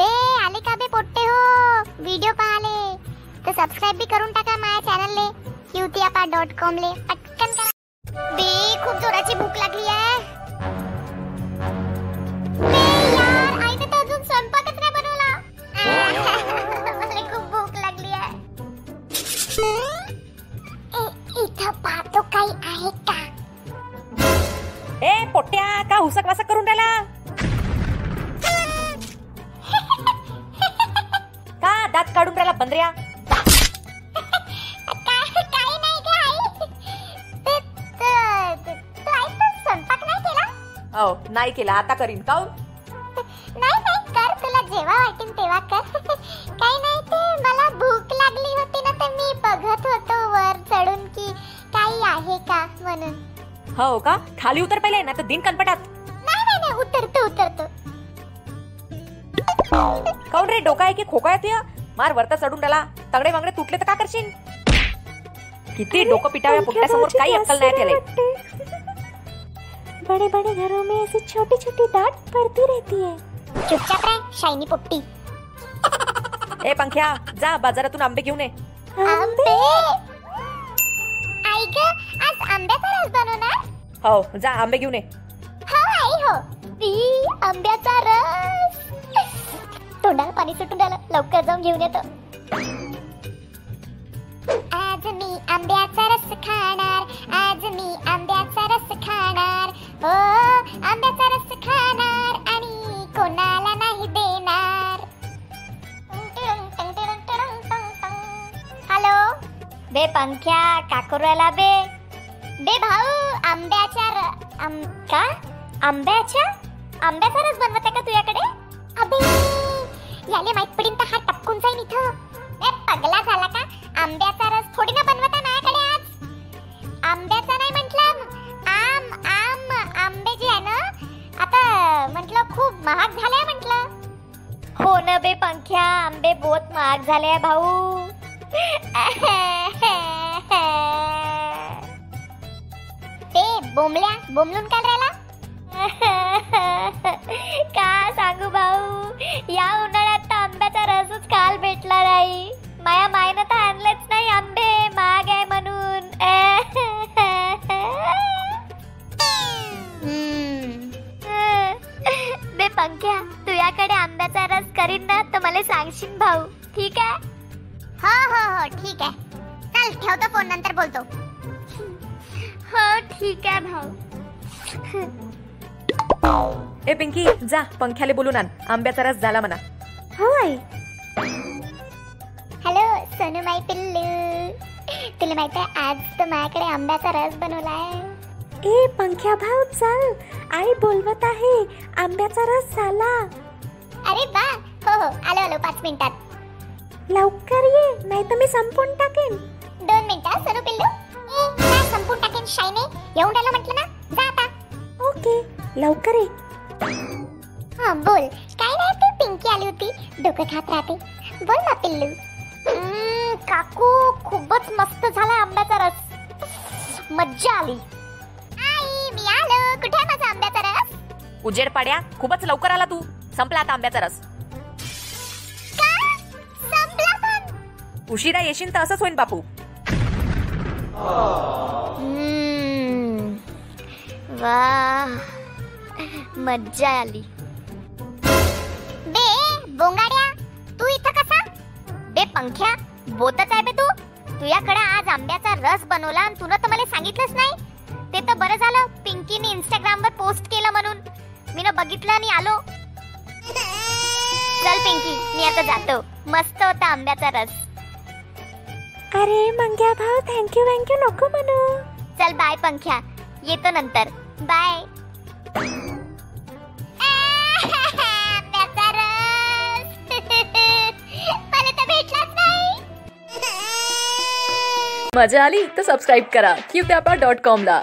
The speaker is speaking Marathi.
बे आले का बे पोट्टे हो? व्हिडिओ पाहाले. तर सबस्क्राईब बी करून टाका माझ्या चॅनलले क्यूतियापा डॉट कॉम ले. पटकन करा. बे खूप जोराची भूक लागली आहे. बे यार आईने तर अजून स्वयंपाकच नाही बनवला. मला खूप भूक लागली आहे. ए- इथं पाहतो काही आहे का? ए पोट्या का हुसक वासक करून राहिला? दात काढून राहिला बंदऱ्या. हो नाही केला. आता करीन. काऊन? नाही नाही कर. तुला जेव्हा वाटेल तेव्हा कर. काही नाही ते मला भूक लागली होती ना तर मी बघत होतो वर चढून की काही आहे का म्हणून. हो का? खाली उतर पहिले ना तर दिन कनपटात. नाही नाही नाही उतरतो उतरतो. काऊन रे? डोका आहे की खोका आहे तुया मार वरता चढून राहिला तगडे मागडे तुटले तर का करशील? किती डोकं पिटाव्या पुट्ट्यासमोर काही अक्कल नाही त्याला. बड़े बड़े घरों में ऐसी छोटी छोटी डांट पड़ती रहती है. चुपचाप राह शायनी पोपटी ए पंख्या जा बाजारातून आंबे घेऊन ये. आंबे? आई ग आज आंब्याचा रस बनवणार? हो जा आंबे घेऊन ये. हो आई हो. ती आंब्याचा रस तोंडाला पाणी सुटून राहिलं लवकर जाऊन घेऊन येतो. आज मी आंब्याचा रस खाणार. आज मी आंब्याचा रस खाणार. हो आंब्याचा रस खाणार आणि कोणाला नाही देणार. हॅलो? बे पंख्या काकुराला बे. बे भाऊ आंब्याच्या र- आम- का? आंब्याच्या? आंब्याचा रस बनवत आहे का तुझ्याकडे? अबे! याले माहीत पडीन तर हा टपकून जाईन इथं ए पगला झाला का? आंब्याचा रस थोडी ना बनवता माझ्याकडे आज. आंब्याचा नाही म्हटलं. आम आम आंबे जे आहे ना आता म्हटलं खूप महाग झाले म्हटलं. हो ना बे पंख्या आंबे बहुत महाग झाले भाऊ. ते बोमल्या बोमलून काल राहिला? करीन ना तर मला सांगशील भाऊ. ठीक आहे? हो हो हो ठीक आहे. चल ठेवतो फोन नंतर बोलतो. हो ठीक आहे भाऊ. ए पिंकी जा पंख्याले बोलून आण. आंब्याचा रस झाला म्हणा. हो आई हॅलो सोनू माई पिल्लू. तुला माहीत आहे आज तर माझ्याकडे आंब्याचा रस बनवलाय ए पंख्या भाऊ चल. आई बोलवत आहे आंब्याचा रस झाला. अरे वा हो हो. आलो आलो. पाच मिनिटात. लवकर ये नाही तर मी संपून टाकेन. दोन मिनिटात सोनू पिल्लू. ए, काय संपून टाकेन शाईने? येऊन राहिलं म्हटलं ना? जा आता. ओके लवकर ये. हा बोल. काय नाही ती पिंकी आली होती. डोकं खात राहते. बोल ना पिल्लू. काकू खूपच मस्त झाला आंब्याचा रस. मज्जा आली. आई मी आलो. कुठे आहे माझा आंब्याचा रस? उजेड पाड्या खूपच लवकर आला तू. संपला आता आंब्याचा रस. उशिरा येशील तर असंच होईल बापू. वा. मज्जा आली. बे बोंगाड्या तू इथं कसा? बे पंख्या बोतच आहे बे तू. तुझ्याकडे आज आंब्याचा रस बनवला आणि तुला तर मला सांगितलंच नाही. ते तर बरं झालं पिंकीने इंस्टाग्राम वर पोस्ट केलं म्हणून. मी बघितलं आणि आलो. चल पिंकी मी आता जातो. मस्त होता आंब्याचा रस. अरे मंग्या भाऊ थँक्यू थँक्यू नको म्हणू. चल बाय पंख्या. येतो नंतर. बाय मजा आली तर सबस्क्राईब करा. क्यू डॉट कॉम ला.